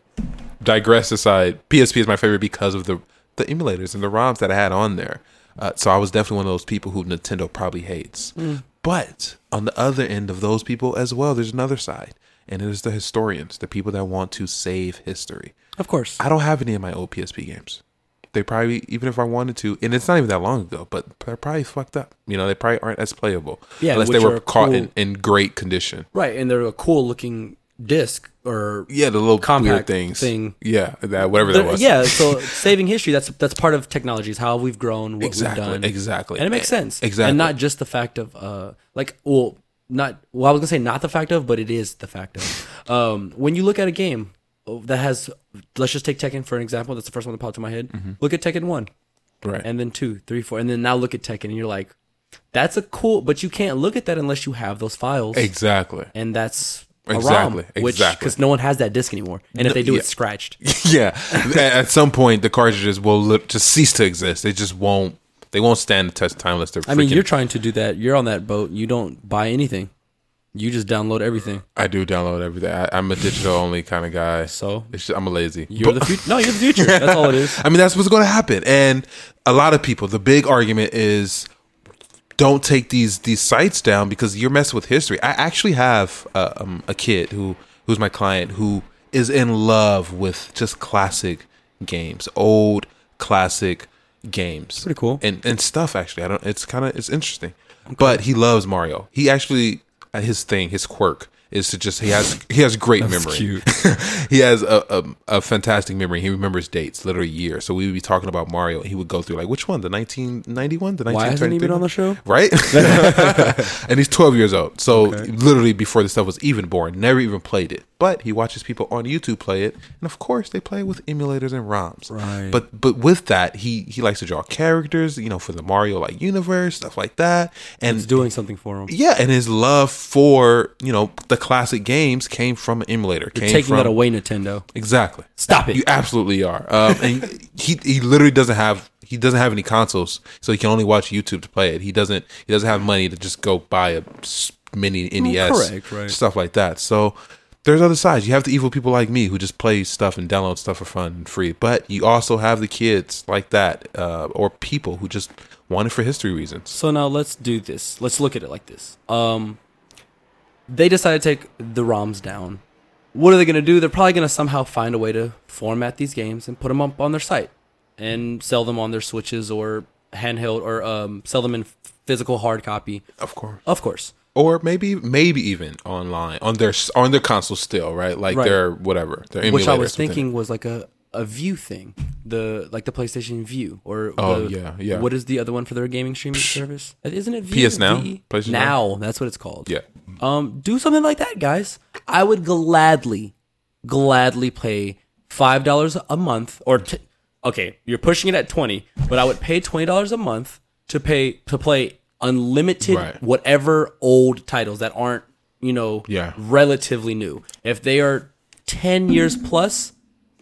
digress aside, PSP is my favorite because of the the emulators and the ROMs that I had on there. Uh, so I was definitely one of those people who Nintendo probably hates. But on the other end of those people as well, there's another side, and it is the historians, the people that want to save history. Of course. I don't have any of my old PSP games. They probably, even if I wanted to, and it's not even that long ago, but they're probably fucked up. You know, they probably aren't as playable. Yeah, unless they were caught cool. in, in great condition. Right, and they're a cool looking disc or Yeah, the little Compact things. thing. Yeah, that whatever that was. Yeah, so saving history that's that's part of technology. Is how we've grown, what Exactly, we've done, exactly. and it makes sense. Exactly. and not just the fact of uh, like, well, not well, I was gonna say not the fact of, but it is the fact of. Um, when you look at a game that has, let's just take Tekken for an example. That's the first one that popped in my head. Mm-hmm. Look at Tekken one, right. and then two, three, four, and then now look at Tekken, and you're like, that's a cool, but you can't look at that unless you have those files, exactly. and that's. Exactly, ROM, which exactly. because no one has that disc anymore, and if they do, yeah. it's scratched. yeah. At- some point, the cartridges will just cease to exist. They just won't. They won't stand the test of time unless they're. I mean, you're trying to do that. You're on that boat. You don't buy anything. You just download everything. I do download everything. I, I'm a digital only kind of guy. So It's just, I'm a lazy. you're But- the future. No, you're the future. That's all it is. I mean, that's what's going to happen. And a lot of people, the big argument is don't take these these sites down because you're messing with history. I actually have uh, um, a kid who who's my client who is in love with just classic games, old classic games. Pretty cool. And and stuff actually. I don't it's kind of it's interesting. But he loves Mario. He actually his thing, his quirk is to just he has he has great memory. cute. he has a, a a fantastic memory. He remembers dates, literally years. So we would be talking about Mario. He would go through like which one, the 1991, the Why hasn't he been 1933 on the show? right? and he's 12 years old. So literally before this stuff was even born, never even played it. But he watches people on YouTube play it, and of course they play it with emulators and ROMs. Right. But but with that, he he likes to draw characters, you know, for the Mario like universe, stuff like that. And It's doing something for him. yeah, and his love for you know the classic games came from an emulator. You're taking from, that away, Nintendo. Exactly. Stop it. You absolutely are. Um, and he he literally doesn't have he doesn't have any consoles, so he can only watch YouTube to play it. He doesn't he doesn't have money to just go buy a mini NES, correct, right. stuff like that. So there's other sides. You have the evil people like me who just play stuff and download stuff for fun and free, but you also have the kids like that, uh, or people who just want it for history reasons. So now let's do this. Let's look at it like this. Um, they decided to take the ROMs down. What are they going to do? They're probably going to somehow find a way to format these games and put them up on their site and sell them on their switches or handheld or um, sell them in physical hard copy. Of course. Of course. Or maybe maybe even online on their on their console still, right? Like Right. their whatever, their Which I was thinking was like a, a view thing, the like the PlayStation Vue or Oh, the- yeah, yeah. What is the other one for their gaming streaming service? Isn't it Vue? PS Now? PlayStation Now, that's what it's called. Yeah. Um, do something like that, guys. I would gladly, gladly pay five dollars a month, or t- okay, you're pushing it at twenty, but I would pay twenty dollars a month to pay to play unlimited Right. whatever old titles that aren't you know Yeah. relatively new. If they are ten years plus,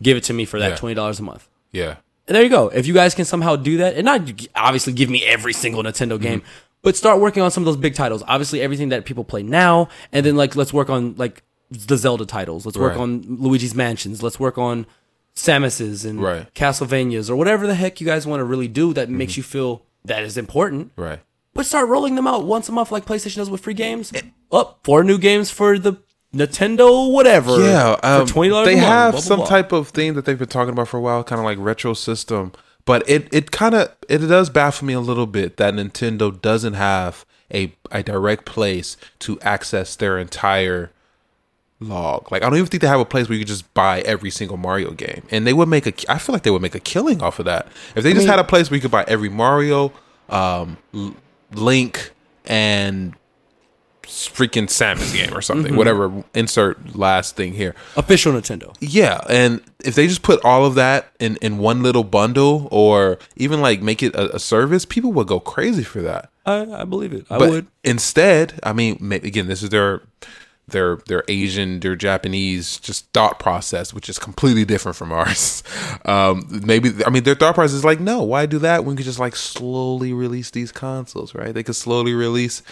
give it to me for that Yeah. twenty dollars a month. Yeah. And there you go. If you guys can somehow do that, and not obviously give me every single Nintendo Mm-hmm. game, but start working on some of those big titles. Obviously, everything that people play now, and then like let's work on like the Zelda titles. Let's work Right. on Luigi's Mansions. Let's work on Samus's and Right. Castlevanias or whatever the heck you guys want to really do that Mm-hmm. makes you feel that is important. Right. But start rolling them out once a month, like PlayStation does with free games. Up four new games for the Nintendo, whatever. Yeah, um, for twenty dollars. They a month, have blah, blah, some blah. type of thing that they've been talking about for a while, kind of like retro system. But it it kind of it does baffle me a little bit that Nintendo doesn't have a a direct place to access their entire log. Like I don't even think they have a place where you could just buy every single Mario game, and they would make a. I feel like they would make a killing off of that if they just had a place where you could buy every Mario, um, L- Link, and freaking Samus game or something. Mm-hmm. Whatever. Insert last thing here. official Nintendo. Yeah, and if they just put all of that in in one little bundle, or even like make it a, a service, people would go crazy for that. I, I believe it. I but would. instead, I mean, again, this is their their their Asian, their Japanese just thought process, which is completely different from ours. Um, maybe I mean their thought process is like, no, why do that when we could just like slowly release these consoles, right? They could slowly release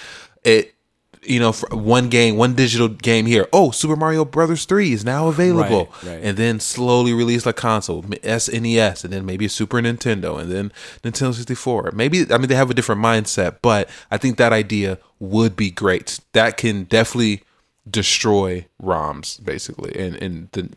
it. You know, one game, one digital game here. Oh, Super Mario Brothers three is now available, Right, right. and then slowly release a console, SNES, and then maybe a Super Nintendo, and then Nintendo 64. Maybe I mean they have a different mindset, but I think that idea would be great. That can definitely destroy ROMs basically, and and the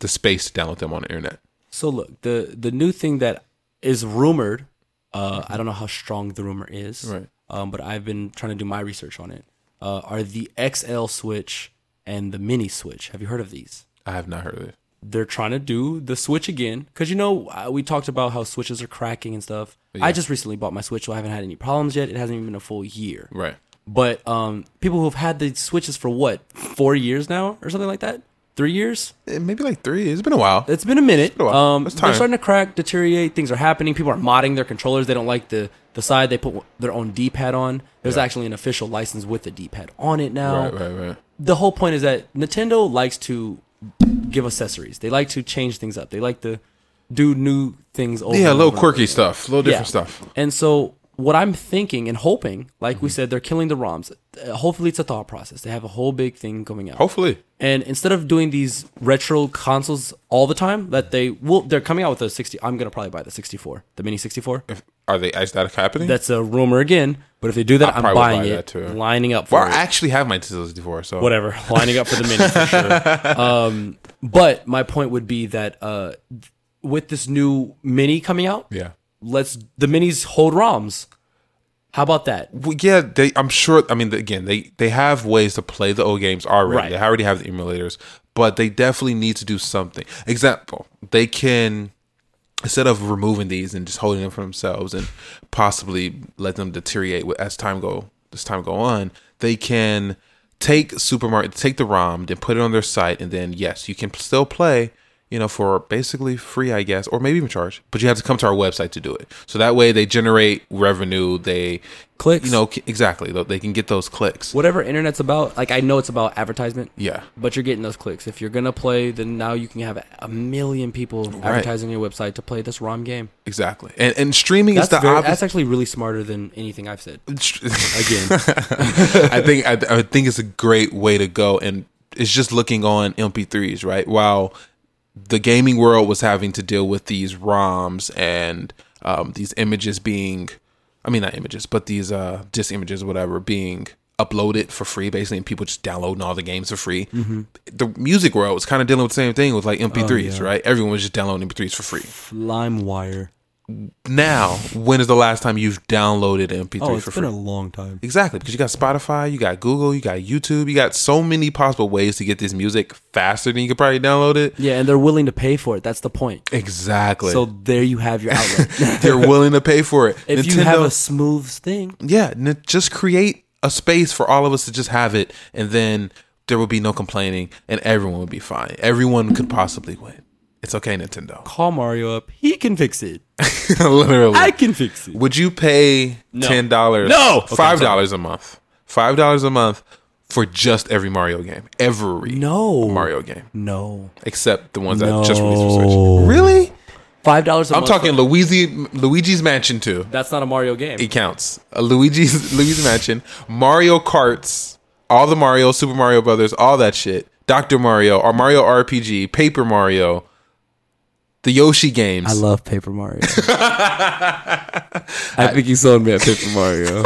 the space to download them on the internet. So look, the the new thing that is rumored, uh, I don't know how strong the rumor is, Right. Um, but I've been trying to do my research on it. Uh, are the XL Switch and the Mini Switch? Have you heard of these? I have not heard of it. They're trying to do the Switch again because you know uh, we talked about how Switches are cracking and stuff. I just recently bought my Switch, so I haven't had any problems yet. It hasn't even been a full year. Right. But um, people who've had the Switches for what four years now or something like that, three years. Eh, Maybe like three. It's been a while. It's been a minute. been a while. Um, It's they're time. starting to crack, deteriorate. Things are happening. People are modding their controllers. They don't like the the side. They put their own D pad on. There's actually an official license with the D pad on it now. Right. Right. Right. The whole point is that Nintendo likes to give accessories. They like to change things up. They like to do new things over. Yeah, a and little over and quirky over. stuff, a little different stuff. And so what I'm thinking and hoping, like Mm-hmm. we said, they're killing the ROMs. Uh, hopefully, it's a thought process. They have a whole big thing coming out. Hopefully. And instead of doing these retro consoles all the time, that they will, they're coming out with a 60. I'm gonna probably buy the 64, the mini 64. If, are they? Is that happening? That's a rumor again. But if they do that, I I'm buying buy it, that too. lining up for well, I actually have my Nintendo 64, so Whatever, lining up for the mini for sure. Um, but my point would be that uh, with this new mini coming out, Yeah. Let's the minis hold ROMs. How about that? Well, yeah, they. I'm sure. I mean, again, they they have ways to play the old games already. Right. They already have the emulators, but they definitely need to do something. Example: they can instead of removing these and just holding them for themselves and possibly let them deteriorate as time go as time go on, they can take Super Mario, take the ROM, then put it on their site, and then yes, you can still play. You know, for basically free, I guess, or maybe even charge, but you have to come to our website to do it. So that way, they generate revenue. They Clicks. you know, exactly. They- They can get those clicks. Whatever internet's about, like I know it's about advertisement. Yeah. But you're getting those clicks. If you're gonna play, then now you can have a million people advertising your website to play this ROM game. Exactly. And and streaming That's is the very, obvious. that's actually really smarter than anything I've said. Again, I think I, I think it's a great way to go, and it's just looking on MP3s, right? While the gaming world was having to deal with these ROMs and um, these images being, I mean, not images, but these uh, disc images, or whatever, being uploaded for free, basically, and people just downloading all the games for free. The music world was kind of dealing with the same thing with like MP3s, right? Everyone was just downloading MP3s for free. LimeWire. Now, when is the last time you've downloaded MP3 Oh, it's for been a long time. Exactly, because you got Spotify, you got Google, you got YouTube, you got so many possible ways to get this music faster than you could probably download it. Yeah, and they're willing to pay for it. That's the point. Exactly. So there you have your outlet. they're willing to pay for it. if you have a smooth thing, yeah, just create a space for all of us to just have it, and then there will be no complaining, and everyone would be fine. Everyone could possibly win. It's okay, Nintendo. call Mario up. He can fix it. Literally, I can fix it. Would you pay ten dollars? No! Okay, five I'm sorry. dollars a month. Five dollars a month for just every Mario game. Every No. Mario game, No. except the ones that just released for Switch. Really? Five dollars a I'm month. talking Luigi, Luigi's Mansion 2. That's not a Mario game. It counts. A Luigi's Luigi's Mansion, Mario Karts, all the Mario, Super Mario Brothers, all that shit. Dr. Mario, or Mario RPG, Paper Mario, the Yoshi games. I love Paper Mario. I think you sold me at Paper Mario.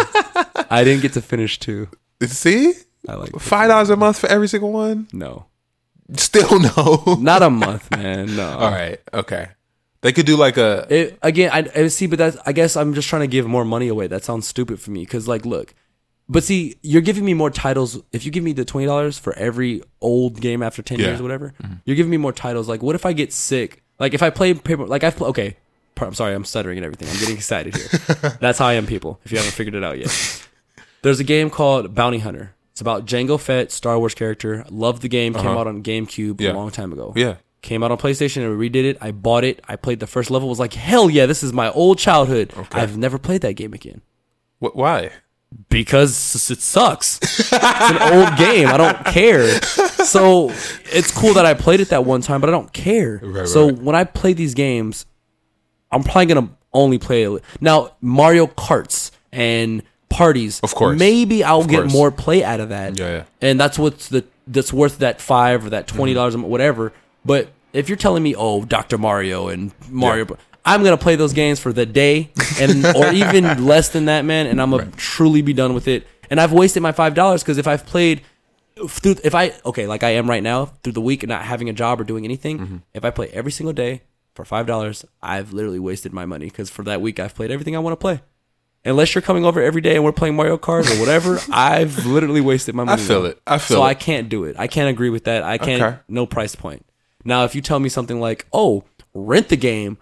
I didn't get to finish two. See? I like Paper Five dollars a month for every single one? No. Still no. Not a month, man. No. All right. Okay. They could do like a It, again, I, I see, but that's I guess I'm just trying to give more money away. That sounds stupid for me because, like, look, but see, you're giving me more titles. If you give me the twenty dollars for every old game after ten Yeah. years, or whatever, mm-hmm. you're giving me more titles. Like, what if I get sick? Like, if I play paper, like I've pl- okay. I'm sorry, I'm stuttering and everything. I'm getting excited here. that's how I am, people. If you haven't figured it out yet, there's a game called Bounty Hunter. It's about Jango Fett, Star Wars character. Loved the game. Came out on GameCube Uh-huh. Yeah. a long time ago. Yeah. Came out on PlayStation and we redid it. I bought it. I played the first level. Was like, hell yeah, this is my old childhood. Okay. I've never played that game again Wh- why? Because it sucks. it's an old game. I don't care. So it's cool that I played it that one time, but I don't care. Right, so right. when I play these games, I'm probably gonna only play it. now Mario Karts and parties. Of course. maybe I'll get more play out of that. Yeah, yeah. and that's what's the that's worth that five or that twenty dollars Mm-hmm. whatever. But if you're telling me, oh, Doctor Mario and Mario. Yeah. I'm gonna play those games for the day, and or even less than that, man. And I'm gonna truly be done with it. And I've wasted my five dollars because if I've played through, if I okay, like I am right now through the week and not having a job or doing anything, Mm-hmm. if I play every single day for five dollars, I've literally wasted my money because for that week I've played everything I want to play. Unless you're coming over every day and we're playing Mario Kart or whatever, I've literally wasted my money. I feel now. it. I feel so it. I can't do it. I can't agree with that. I can't. Okay. No price point. Now, if you tell me something like, "Oh, rent the game,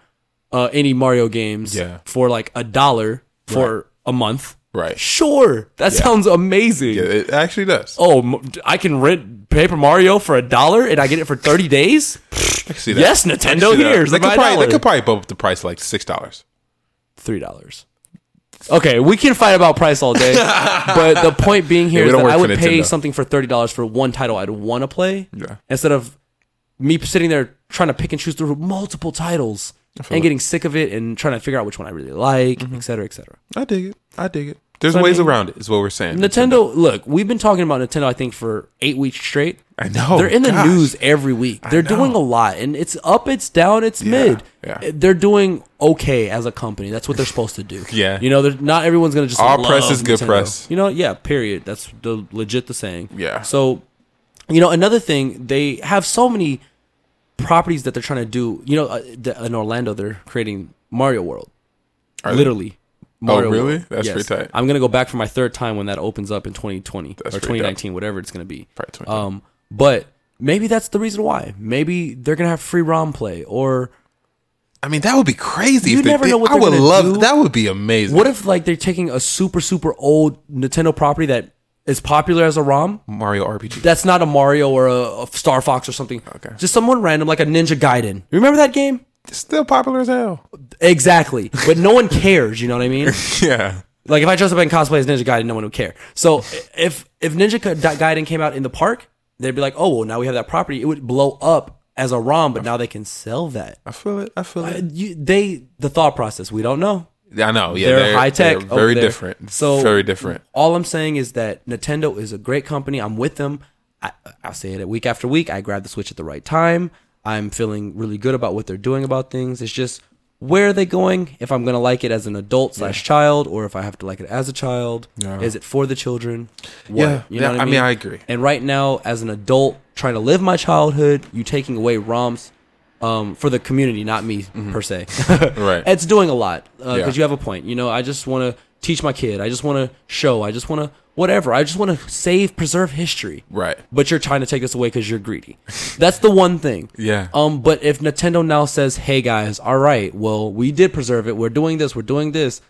uh, any Mario games, Yeah. for like a dollar for a month," Right. Sure, that sounds amazing. Yeah, it actually does. Oh, I can rent Paper Mario for a dollar and I get it for thirty days. I can see that. Yes, Nintendo, that. they could probably they could probably bump up the price like six dollars. Three dollars. Okay, we can fight about price all day, but the point being here Yeah, is that I would pay Nintendo. something for thirty dollars for one title I'd want to play, Yeah. instead of me sitting there trying to pick and choose through multiple titles and getting sick of it and trying to figure out which one I really like, Mm-hmm. et cetera, et cetera. I dig it. I dig it. There's So, I ways mean, around it. Is what we're saying. Nintendo, look, we've been talking about Nintendo, I think, for eight weeks straight. I know. They're in the Gosh. news every week. They're doing a lot, and it's up, it's down, it's mid. yeah. They're doing okay as a company. That's what they're supposed to do. Yeah. you know, they're- not everyone's gonna just All press is good Nintendo. press. You know, yeah. Period. That's the legit the saying. Yeah. So, you know, another thing, they have so many properties that they're trying to do. You know, uh, the, in Orlando, they're creating Mario World. Are? Literally, Mario Oh, really? World. That's pretty tight. I'm gonna go back for my third time when that opens up in 2020 That's or pretty 2019, whatever it's gonna be. Probably Um, but maybe that's the reason why. Maybe they're gonna have free ROM play, or I mean, that would be crazy. You if never did. know what I would love. do. That would be amazing. what if like they're taking a super super old Nintendo property that is popular as a ROM? Mario RPG? That's not a Mario or a, a Star Fox or something. Okay. Just someone random like a Ninja Gaiden. You remember that game? It's still popular as hell. Exactly. But no one cares. You know what I mean? Yeah. Like if I dress up in cosplay as Ninja Gaiden, no one would care. So if if Ninja Ga- Gaiden came out in the park, they'd be like, oh well, now we have that property. It would blow up as a ROM, but now they can sell that. I feel it. I feel Uh, it. You, they the thought process we don't know. Yeah, I know. Yeah, they're, high tech, they're very different. So very different. All I'm saying is that Nintendo is a great company. I'm with them. I, I'll say it week after week. I grab the Switch at the right time. I'm feeling really good about what they're doing about things. It's just where are they going? If I'm gonna like it as an adult slash child, or if I have to like it as a child, Yeah. is it for the children? What? Yeah, you know yeah, what I I mean. mean, I agree. And right now, as an adult trying to live my childhood, you taking away ROMs um, for the community, not me per se. Mm-hmm. Right. It's doing a lot because Yeah. you have a point. You know, I just want to teach my kid. I just want to show. I just want to whatever. I just want to save, preserve history. Right. But you're trying to take this away because you're greedy. That's the one thing. Yeah. Um. But if Nintendo now says, "Hey guys, all right, well, we did preserve it. We're doing this. We're doing this."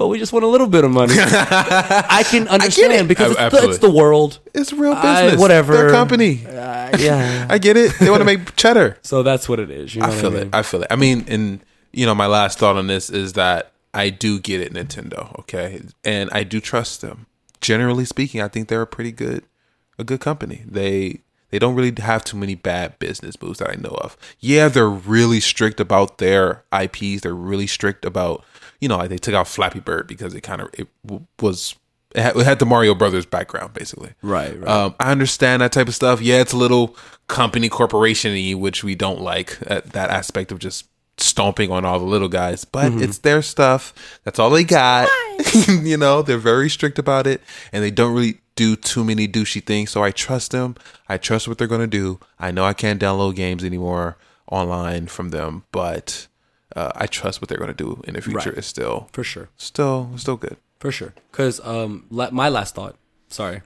But we just want a little bit of money. I can understand because I- it's, the, it's the world. It's real I- business. whatever. Their company. Uh, yeah. I get it. They want to make cheddar. so that's what it is. You know I what feel mean? it. I feel it. I mean, and you know, my last thought on this is that I do get it, Nintendo. Okay, and I do trust them. Generally speaking, I think they're a pretty good, a good company. They they don't really have too many bad business moves that I know of. Yeah, they're really strict about their IPs. They're really strict about you know, like they took out Flappy Bird because it kind of it w- was. It had, it had the Mario Brothers background, basically. Right, right. Um, I understand that type of stuff. Yeah, it's a little company corporationy, which we don't like that, that aspect of just stomping on all the little guys. But Mm-hmm. it's their stuff. That's all they got. you know, they're very strict about it, and they don't really do too many douchey things. So I trust them. I trust what they're gonna do. I know I can't download games anymore online from them, but uh, I trust what they're gonna do in the future. Right. Is still For sure. still still good. For sure. Because um, la- my last thought, sorry.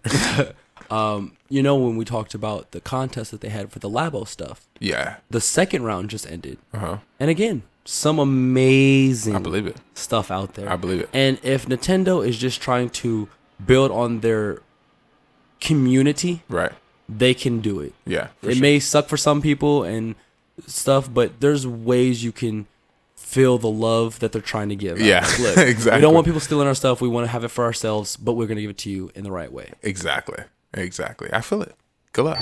um, you know, when we talked about the contest that they had for the Labo stuff, Yeah. the second round just ended. Uh huh. And again, some amazing I believe it. stuff out there. I believe it. And if Nintendo is just trying to build on their community, Right. they can do it. Yeah. it sure. may suck for some people and stuff, but there's ways you can feel the love that they're trying to give. Yeah, Look, We don't want people stealing our stuff. We want to have it for ourselves, but we're going to give it to you in the right way. Exactly. Exactly. I feel it. Good luck.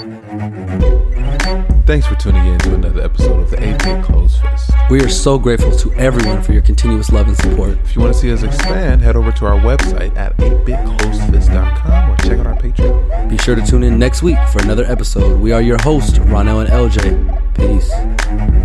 Thanks for tuning in to another episode of the 8-Bit Closed Fist. We are so grateful to everyone for your continuous love and support. If you want to see us expand, head over to our website at 8bitclosedfist.com or check out our Patreon. Be sure to tune in next week for another episode. We are your host, Ronell and LJ. Peace.